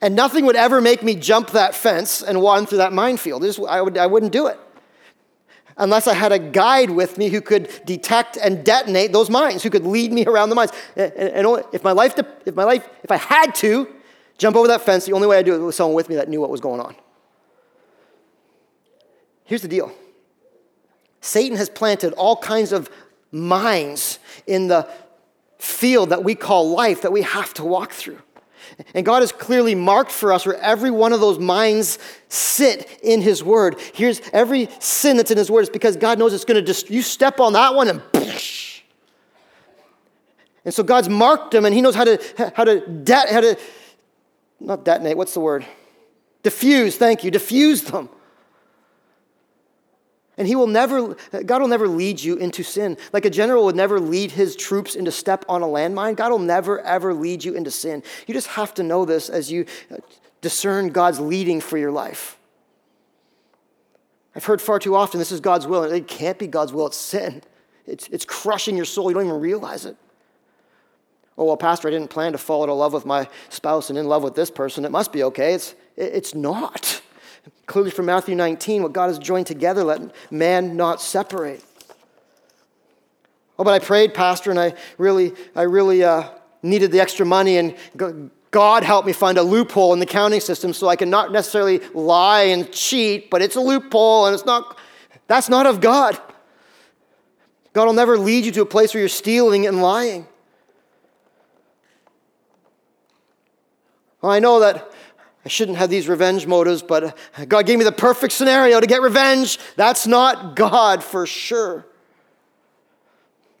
[SPEAKER 2] And nothing would ever make me jump that fence and run through that minefield. Just, I, would, I wouldn't do it. Unless I had a guide with me who could detect and detonate those mines, who could lead me around the mines. And, and if my life, if my life, if I had to jump over that fence, the only way I'd do it was someone with me that knew what was going on. Here's the deal Satan has planted all kinds of mines in the field that we call life that we have to walk through. And God has clearly marked for us where every one of those mines sit in His Word. Here's every sin that's in His Word is because God knows it's going to just, you step on that one and And so God's marked them and He knows how to, how to, de- how to, not detonate, what's the word? Diffuse, thank you, diffuse them. And he will never, God will never lead you into sin. Like a general would never lead his troops into step on a landmine, God will never, ever lead you into sin. You just have to know this as you uh, discern God's leading for your life. I've heard far too often this is God's will, and it can't be God's will, it's sin. It's, it's crushing your soul, you don't even realize it. Oh, well, Pastor, I didn't plan to fall out of love with my spouse and in love with this person. It must be okay. It's, it's not. Clearly from Matthew 19, what God has joined together, let man not separate. Oh, but I prayed, Pastor, and I really, I really uh, needed the extra money, and God helped me find a loophole in the counting system so I can not necessarily lie and cheat, but it's a loophole, and it's not, that's not of God. God will never lead you to a place where you're stealing and lying. Well, I know that I shouldn't have these revenge motives, but God gave me the perfect scenario to get revenge. That's not God for sure.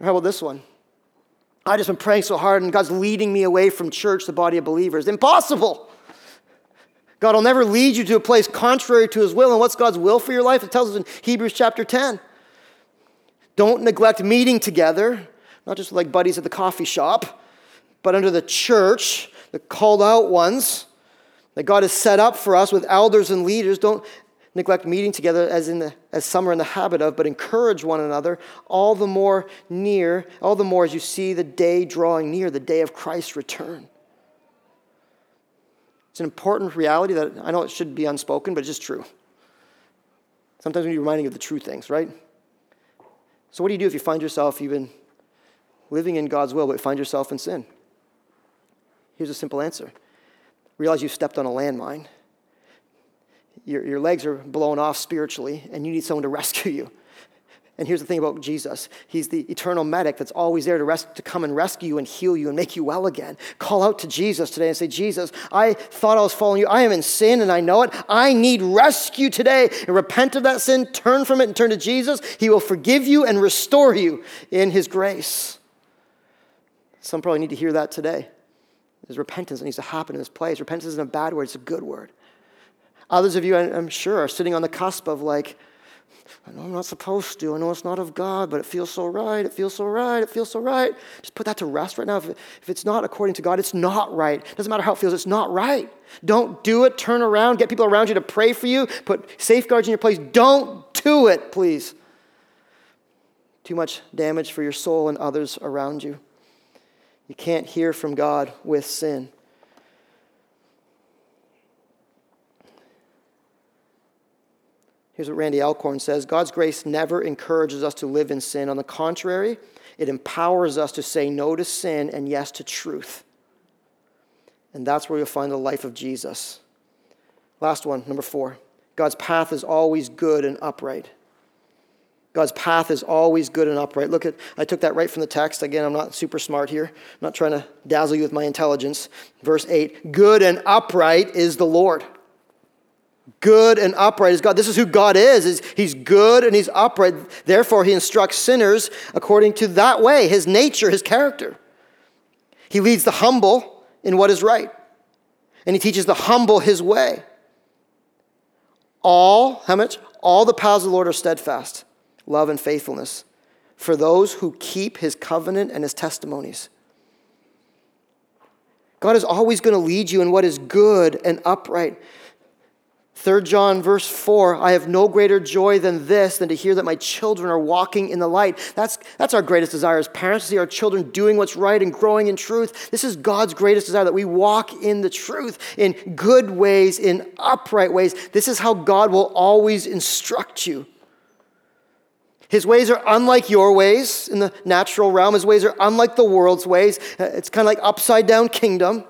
[SPEAKER 2] how about this one? I just been praying so hard and God's leading me away from church, the body of believers. Impossible. God will never lead you to a place contrary to his will. And what's God's will for your life? It tells us in Hebrews chapter 10. Don't neglect meeting together, not just like buddies at the coffee shop, but under the church, the called out ones that God has set up for us with elders and leaders. Don't neglect meeting together as, in the, as some are in the habit of, but encourage one another all the more near, all the more as you see the day drawing near, the day of Christ's return. It's an important reality that I know it should be unspoken, but it's just true. Sometimes we need reminding of the true things, right? So, what do you do if you find yourself even living in God's will, but find yourself in sin? Here's a simple answer realize you've stepped on a landmine. Your, your legs are blown off spiritually, and you need someone to rescue you. And here's the thing about Jesus He's the eternal medic that's always there to, res- to come and rescue you and heal you and make you well again. Call out to Jesus today and say, Jesus, I thought I was following you. I am in sin and I know it. I need rescue today. And repent of that sin, turn from it, and turn to Jesus. He will forgive you and restore you in His grace. Some probably need to hear that today. There's repentance that needs to happen in this place. Repentance isn't a bad word, it's a good word. Others of you, I'm sure, are sitting on the cusp of like, I know I'm not supposed to. I know it's not of God, but it feels so right. It feels so right. It feels so right. Just put that to rest right now. If, if it's not according to God, it's not right. It doesn't matter how it feels, it's not right. Don't do it. Turn around. Get people around you to pray for you. Put safeguards in your place. Don't do it, please. Too much damage for your soul and others around you. You can't hear from God with sin. Here's what Randy Alcorn says God's grace never encourages us to live in sin. On the contrary, it empowers us to say no to sin and yes to truth. And that's where you'll find the life of Jesus. Last one, number four. God's path is always good and upright. God's path is always good and upright. Look at, I took that right from the text. Again, I'm not super smart here. I'm not trying to dazzle you with my intelligence. Verse 8 Good and upright is the Lord. Good and upright is God. This is who God is. He's good and he's upright. Therefore, he instructs sinners according to that way, his nature, his character. He leads the humble in what is right. And he teaches the humble his way. All, how much? All the paths of the Lord are steadfast, love and faithfulness for those who keep his covenant and his testimonies. God is always going to lead you in what is good and upright. 3 John verse 4, I have no greater joy than this, than to hear that my children are walking in the light. That's, that's our greatest desire as parents, to see our children doing what's right and growing in truth. This is God's greatest desire, that we walk in the truth, in good ways, in upright ways. This is how God will always instruct you. His ways are unlike your ways in the natural realm. His ways are unlike the world's ways. Uh, it's kind of like upside down kingdom.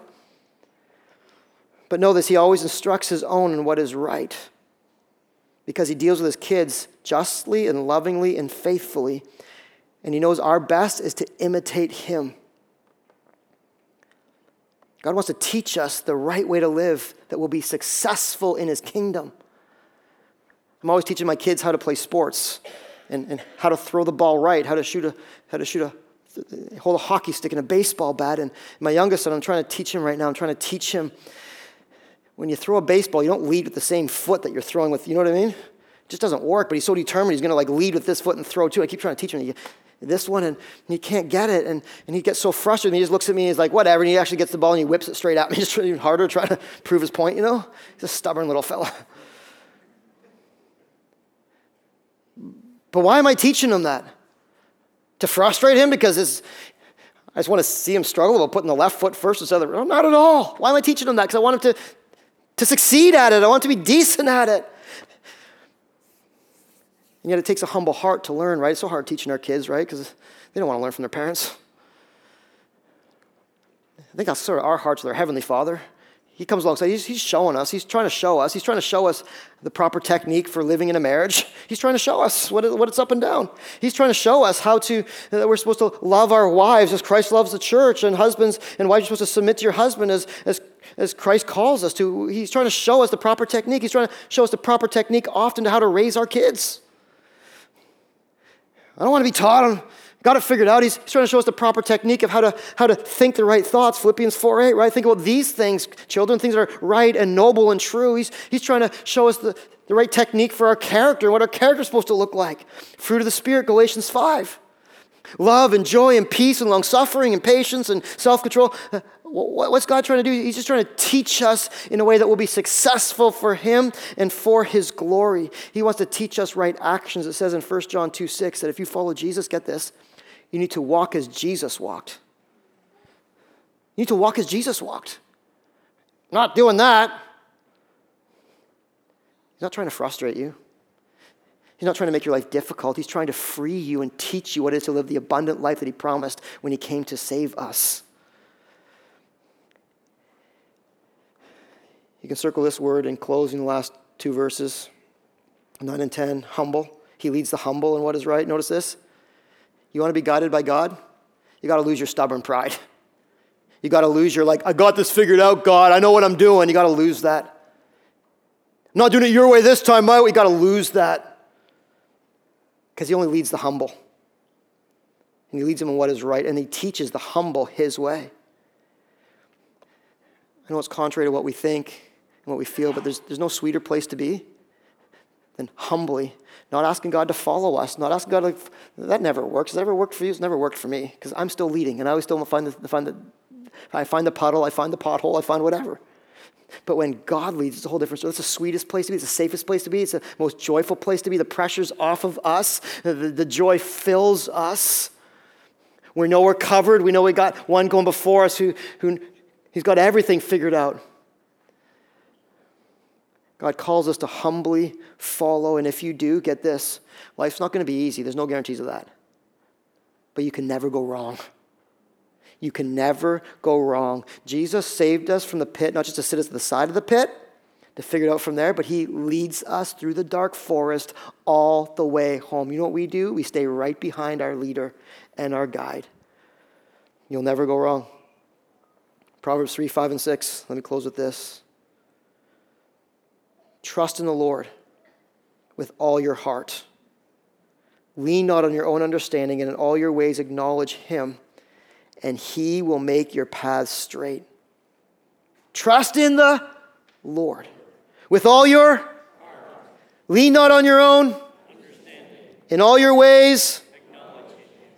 [SPEAKER 2] But know this, he always instructs his own in what is right because he deals with his kids justly and lovingly and faithfully. And he knows our best is to imitate him. God wants to teach us the right way to live that will be successful in his kingdom. I'm always teaching my kids how to play sports and, and how to throw the ball right, how to shoot a, how to shoot a, hold a hockey stick and a baseball bat. And my youngest son, I'm trying to teach him right now, I'm trying to teach him when you throw a baseball, you don't lead with the same foot that you're throwing with. You know what I mean? It just doesn't work. But he's so determined, he's going to like lead with this foot and throw too. I keep trying to teach him this one, and, he can't get it, and, and he gets so frustrated. And he just looks at me, and he's like, whatever. And he actually gets the ball and he whips it straight at me, just even harder, trying to prove his point. You know, he's a stubborn little fella. But why am I teaching him that? To frustrate him because I just want to see him struggle about putting the left foot first instead of the not at all. Why am I teaching him that? Because I want him to to succeed at it. I want him to be decent at it. And yet it takes a humble heart to learn, right? It's so hard teaching our kids, right? Because they don't want to learn from their parents. I think that's sort of our hearts with our Heavenly Father. He comes alongside, he's, he's showing us, he's trying to show us, he's trying to show us the proper technique for living in a marriage. He's trying to show us what, it, what it's up and down. He's trying to show us how to, that we're supposed to love our wives as Christ loves the church, and husbands and wives are supposed to submit to your husband as, as, as Christ calls us to. He's trying to show us the proper technique. He's trying to show us the proper technique often to how to raise our kids. I don't want to be taught got it figured out. He's, trying to show us the proper technique of how to, how to think the right thoughts. Philippians 4 8, right? Think about these things, children, things that are right and noble and true. He's, he's trying to show us the, the right technique for our character and what our character is supposed to look like. Fruit of the Spirit, Galatians 5. Love and joy and peace and long suffering and patience and self control. Uh, what's God trying to do? He's just trying to teach us in a way that will be successful for Him and for His glory. He wants to teach us right actions. It says in 1 John 2 6 that if you follow Jesus, get this, you need to walk as Jesus walked. You need to walk as Jesus walked. Not doing that. He's not trying to frustrate you. He's not trying to make your life difficult. He's trying to free you and teach you what it is to live the abundant life that He promised when He came to save us. You can circle this word in closing the last two verses 9 and 10 humble. He leads the humble in what is right. Notice this. You want to be guided by God? You got to lose your stubborn pride. You got to lose your, like, I got this figured out, God. I know what I'm doing. You got to lose that. I'm not doing it your way this time, my way. You got to lose that. Because He only leads the humble. And He leads them in what is right. And He teaches the humble His way. I know it's contrary to what we think and what we feel, but there's, there's no sweeter place to be than humbly, not asking God to follow us, not asking God, to, that never works. Has that ever worked for you? It's never worked for me because I'm still leading and I always still find the, find the, I find the puddle, I find the pothole, I find whatever. But when God leads, it's a whole different story. It's the sweetest place to be. It's the safest place to be. It's the most joyful place to be. The pressure's off of us. The, the joy fills us. We know we're covered. We know we got one going before us who, who He's got everything figured out. God calls us to humbly follow. And if you do, get this life's not going to be easy. There's no guarantees of that. But you can never go wrong. You can never go wrong. Jesus saved us from the pit, not just to sit us at the side of the pit, to figure it out from there, but He leads us through the dark forest all the way home. You know what we do? We stay right behind our leader and our guide. You'll never go wrong. Proverbs 3, 5, and 6. Let me close with this. Trust in the Lord with all your heart. Lean not on your own understanding, and in all your ways acknowledge Him, and He will make your paths straight. Trust in the Lord with all your lean not on your own in all your ways,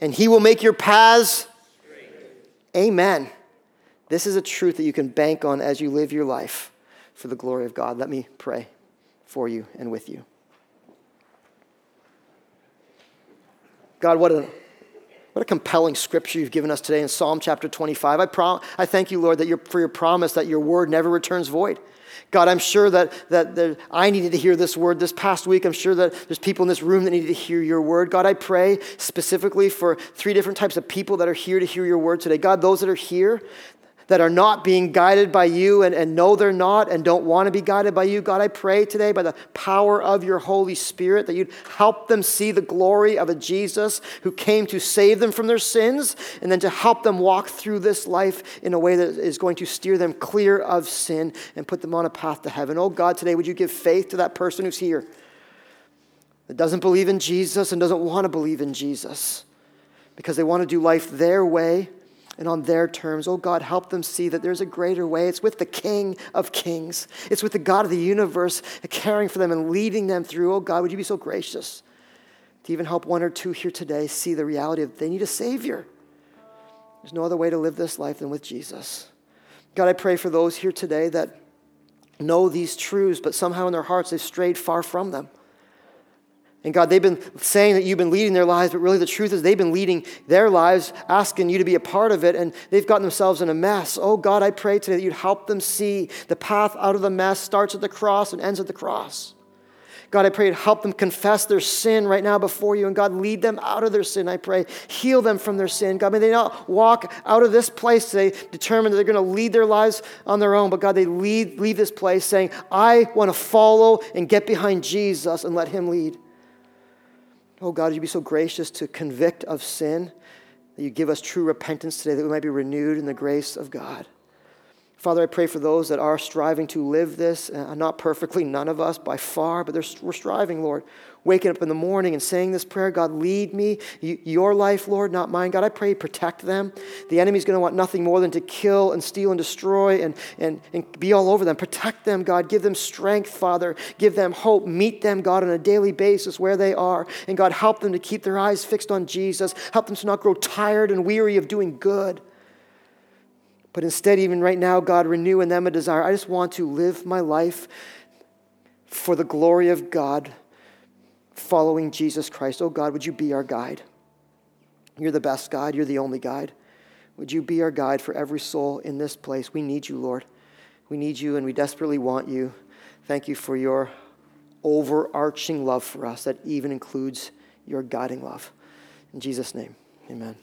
[SPEAKER 2] and He will make your paths. Amen. This is a truth that you can bank on as you live your life for the glory of God. Let me pray for you and with you. God, what a, what a compelling scripture you've given us today in Psalm chapter 25. I, I thank you, Lord, that for your promise that your word never returns void. God, I'm sure that, that, that I needed to hear this word this past week. I'm sure that there's people in this room that needed to hear your word. God, I pray specifically for three different types of people that are here to hear your word today. God, those that are here that are not being guided by you and, and know they're not and don't want to be guided by you. God, I pray today by the power of your Holy Spirit that you'd help them see the glory of a Jesus who came to save them from their sins and then to help them walk through this life in a way that is going to steer them clear of sin and put them on a path to heaven. Oh God, today would you give faith to that person who's here that doesn't believe in Jesus and doesn't want to believe in Jesus because they want to do life their way and on their terms. Oh God, help them see that there's a greater way. It's with the King of Kings, it's with the God of the universe caring for them and leading them through. Oh God, would you be so gracious to even help one or two here today see the reality of they need a Savior? There's no other way to live this life than with Jesus. God, I pray for those here today that know these truths, but somehow in their hearts they've strayed far from them. And God, they've been saying that you've been leading their lives, but really the truth is they've been leading their lives, asking you to be a part of it, and they've gotten themselves in a mess. Oh God, I pray today that you'd help them see the path out of the mess starts at the cross and ends at the cross. God, I pray you'd help them confess their sin right now before you, and God, lead them out of their sin, I pray. Heal them from their sin. God, may they not walk out of this place today determined that they're going to lead their lives on their own, but God, they lead, leave this place saying, I want to follow and get behind Jesus and let him lead. Oh God, you be so gracious to convict of sin, that you give us true repentance today, that we might be renewed in the grace of God. Father, I pray for those that are striving to live this, uh, not perfectly, none of us by far, but we're striving, Lord. Waking up in the morning and saying this prayer God, lead me, your life, Lord, not mine. God, I pray protect them. The enemy's going to want nothing more than to kill and steal and destroy and, and, and be all over them. Protect them, God. Give them strength, Father. Give them hope. Meet them, God, on a daily basis where they are. And God, help them to keep their eyes fixed on Jesus. Help them to not grow tired and weary of doing good. But instead, even right now, God, renew in them a desire. I just want to live my life for the glory of God, following Jesus Christ. Oh, God, would you be our guide? You're the best guide, you're the only guide. Would you be our guide for every soul in this place? We need you, Lord. We need you and we desperately want you. Thank you for your overarching love for us that even includes your guiding love. In Jesus' name, amen.